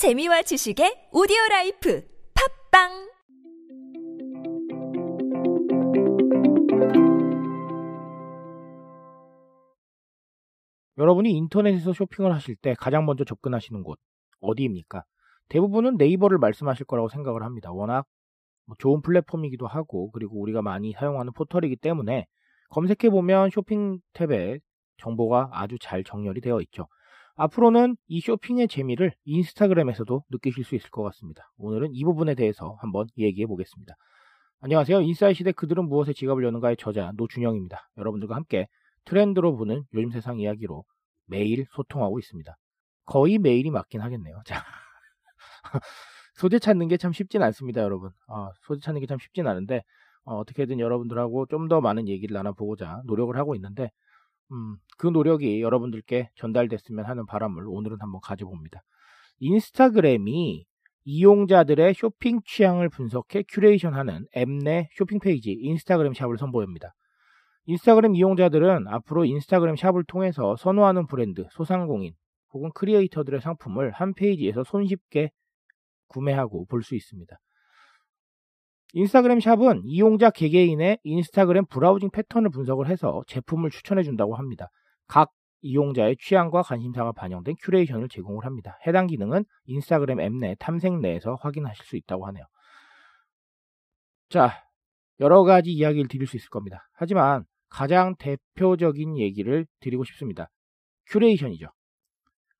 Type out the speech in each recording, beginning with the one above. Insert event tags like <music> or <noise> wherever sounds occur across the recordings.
재미와 지식의 오디오 라이프 팝빵 여러분이 인터넷에서 쇼핑을 하실 때 가장 먼저 접근하시는 곳 어디입니까? 대부분은 네이버를 말씀하실 거라고 생각을 합니다. 워낙 뭐 좋은 플랫폼이기도 하고 그리고 우리가 많이 사용하는 포털이기 때문에 검색해 보면 쇼핑 탭에 정보가 아주 잘 정렬이 되어 있죠. 앞으로는 이 쇼핑의 재미를 인스타그램에서도 느끼실 수 있을 것 같습니다. 오늘은 이 부분에 대해서 한번 얘기해 보겠습니다. 안녕하세요. 인사이 시대 그들은 무엇에 지갑을 여는가의 저자 노준영입니다. 여러분들과 함께 트렌드로 보는 요즘 세상 이야기로 매일 소통하고 있습니다. 거의 매일이 맞긴 하겠네요. 자. <laughs> 소재 찾는 게 참 쉽진 않습니다, 여러분. 어, 소재 찾는 게 참 쉽진 않은데, 어, 떻게든 여러분들하고 좀 더 많은 얘기를 나눠보고자 노력을 하고 있는데, 음, 그 노력이 여러분들께 전달됐으면 하는 바람을 오늘은 한번 가져봅니다. 인스타그램이 이용자들의 쇼핑 취향을 분석해 큐레이션하는 앱 내 쇼핑 페이지 인스타그램 샵을 선보입니다. 인스타그램 이용자들은 앞으로 인스타그램 샵을 통해서 선호하는 브랜드, 소상공인 혹은 크리에이터들의 상품을 한 페이지에서 손쉽게 구매하고 볼 수 있습니다. 인스타그램 샵은 이용자 개개인의 인스타그램 브라우징 패턴을 분석을 해서 제품을 추천해 준다고 합니다. 각 이용자의 취향과 관심사가 반영된 큐레이션을 제공을 합니다. 해당 기능은 인스타그램 앱 내 탐색 내에서 확인하실 수 있다고 하네요. 자, 여러 가지 이야기를 드릴 수 있을 겁니다. 하지만 가장 대표적인 얘기를 드리고 싶습니다. 큐레이션이죠.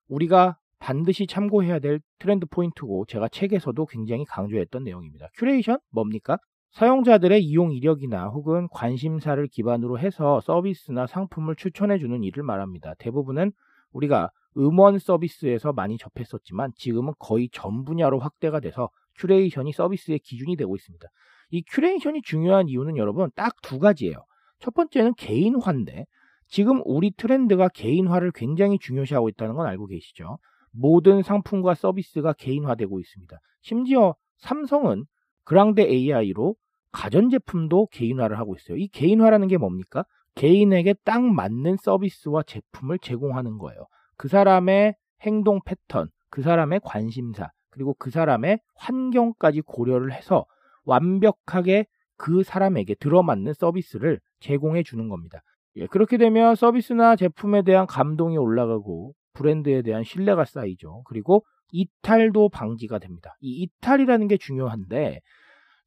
우리가 반드시 참고해야 될 트렌드 포인트고 제가 책에서도 굉장히 강조했던 내용입니다. 큐레이션 뭡니까? 사용자들의 이용 이력이나 혹은 관심사를 기반으로 해서 서비스나 상품을 추천해주는 일을 말합니다. 대부분은 우리가 음원 서비스에서 많이 접했었지만 지금은 거의 전 분야로 확대가 돼서 큐레이션이 서비스의 기준이 되고 있습니다. 이 큐레이션이 중요한 이유는 여러분 딱 두 가지예요. 첫 번째는 개인화인데 지금 우리 트렌드가 개인화를 굉장히 중요시하고 있다는 건 알고 계시죠? 모든 상품과 서비스가 개인화되고 있습니다. 심지어 삼성은 그랑데 AI로 가전제품도 개인화를 하고 있어요. 이 개인화라는 게 뭡니까? 개인에게 딱 맞는 서비스와 제품을 제공하는 거예요. 그 사람의 행동 패턴, 그 사람의 관심사, 그리고 그 사람의 환경까지 고려를 해서 완벽하게 그 사람에게 들어맞는 서비스를 제공해 주는 겁니다. 예, 그렇게 되면 서비스나 제품에 대한 감동이 올라가고 브랜드에 대한 신뢰가 쌓이죠. 그리고 이탈도 방지가 됩니다. 이 이탈이라는 게 중요한데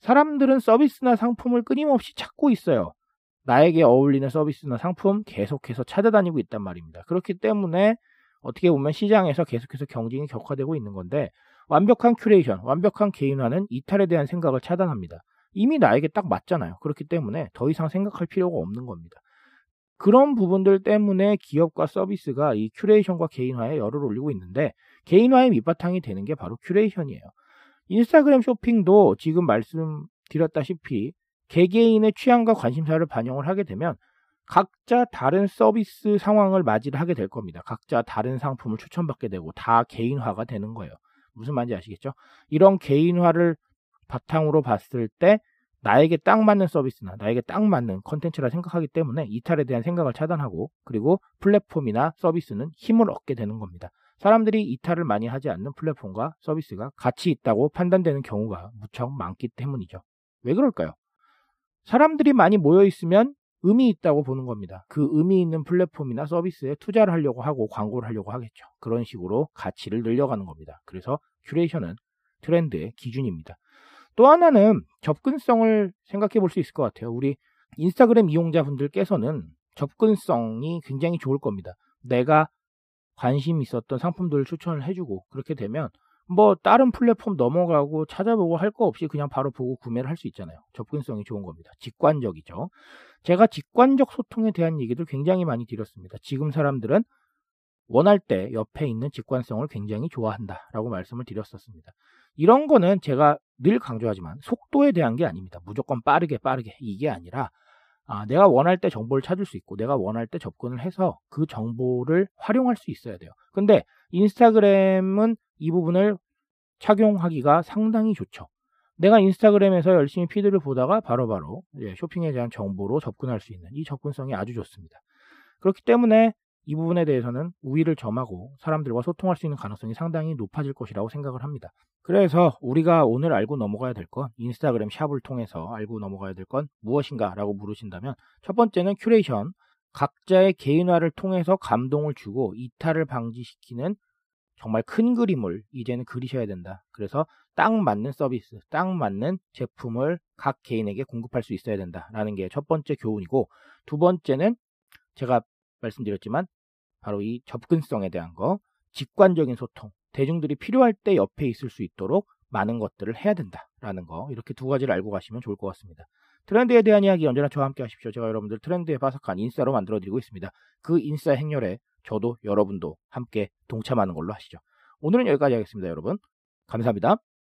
사람들은 서비스나 상품을 끊임없이 찾고 있어요. 나에게 어울리는 서비스나 상품 계속해서 찾아다니고 있단 말입니다. 그렇기 때문에 어떻게 보면 시장에서 계속해서 경쟁이 격화되고 있는 건데 완벽한 큐레이션, 완벽한 개인화는 이탈에 대한 생각을 차단합니다. 이미 나에게 딱 맞잖아요. 그렇기 때문에 더 이상 생각할 필요가 없는 겁니다. 그런 부분들 때문에 기업과 서비스가 이 큐레이션과 개인화에 열을 올리고 있는데 개인화의 밑바탕이 되는 게 바로 큐레이션이에요. 인스타그램 쇼핑도 지금 말씀드렸다시피 개개인의 취향과 관심사를 반영을 하게 되면 각자 다른 서비스 상황을 맞이를 하게 될 겁니다. 각자 다른 상품을 추천받게 되고 다 개인화가 되는 거예요. 무슨 말인지 아시겠죠? 이런 개인화를 바탕으로 봤을 때 나에게 딱 맞는 서비스나 나에게 딱 맞는 컨텐츠라 생각하기 때문에 이탈에 대한 생각을 차단하고 그리고 플랫폼이나 서비스는 힘을 얻게 되는 겁니다. 사람들이 이탈을 많이 하지 않는 플랫폼과 서비스가 가치 있다고 판단되는 경우가 무척 많기 때문이죠. 왜 그럴까요? 사람들이 많이 모여 있으면 의미 있다고 보는 겁니다. 그 의미 있는 플랫폼이나 서비스에 투자를 하려고 하고 광고를 하려고 하겠죠. 그런 식으로 가치를 늘려가는 겁니다. 그래서 큐레이션은 트렌드의 기준입니다. 또 하나는 접근성을 생각해 볼 수 있을 것 같아요. 우리 인스타그램 이용자분들께서는 접근성이 굉장히 좋을 겁니다. 내가 관심 있었던 상품들을 추천을 해주고 그렇게 되면 뭐 다른 플랫폼 넘어가고 찾아보고 할 거 없이 그냥 바로 보고 구매를 할 수 있잖아요. 접근성이 좋은 겁니다. 직관적이죠. 제가 직관적 소통에 대한 얘기를 굉장히 많이 드렸습니다. 지금 사람들은 원할 때 옆에 있는 직관성을 굉장히 좋아한다라고 말씀을 드렸었습니다. 이런 거는 제가 늘 강조하지만 속도에 대한 게 아닙니다. 무조건 빠르게 빠르게 이게 아니라 아, 내가 원할 때 정보를 찾을 수 있고 내가 원할 때 접근을 해서 그 정보를 활용할 수 있어야 돼요. 근데 인스타그램은 이 부분을 착용하기가 상당히 좋죠. 내가 인스타그램에서 열심히 피드를 보다가 바로바로 바로 쇼핑에 대한 정보로 접근할 수 있는 이 접근성이 아주 좋습니다. 그렇기 때문에 이 부분에 대해서는 우위를 점하고 사람들과 소통할 수 있는 가능성이 상당히 높아질 것이라고 생각을 합니다. 그래서 우리가 오늘 알고 넘어가야 될 건 인스타그램 샵을 통해서 알고 넘어가야 될 건 무엇인가 라고 물으신다면 첫 번째는 큐레이션, 각자의 개인화를 통해서 감동을 주고 이탈을 방지시키는 정말 큰 그림을 이제는 그리셔야 된다. 그래서 딱 맞는 서비스, 딱 맞는 제품을 각 개인에게 공급할 수 있어야 된다라는 게 첫 번째 교훈이고 두 번째는 제가 말씀드렸지만 바로 이 접근성에 대한 거, 직관적인 소통, 대중들이 필요할 때 옆에 있을 수 있도록 많은 것들을 해야 된다라는 거 이렇게 두 가지를 알고 가시면 좋을 것 같습니다. 트렌드에 대한 이야기 언제나 저와 함께 하십시오. 제가 여러분들 트렌드에 바삭한 인싸로 만들어 드리고 있습니다. 그 인싸 행렬에 저도 여러분도 함께 동참하는 걸로 하시죠. 오늘은 여기까지 하겠습니다, 여러분. 감사합니다.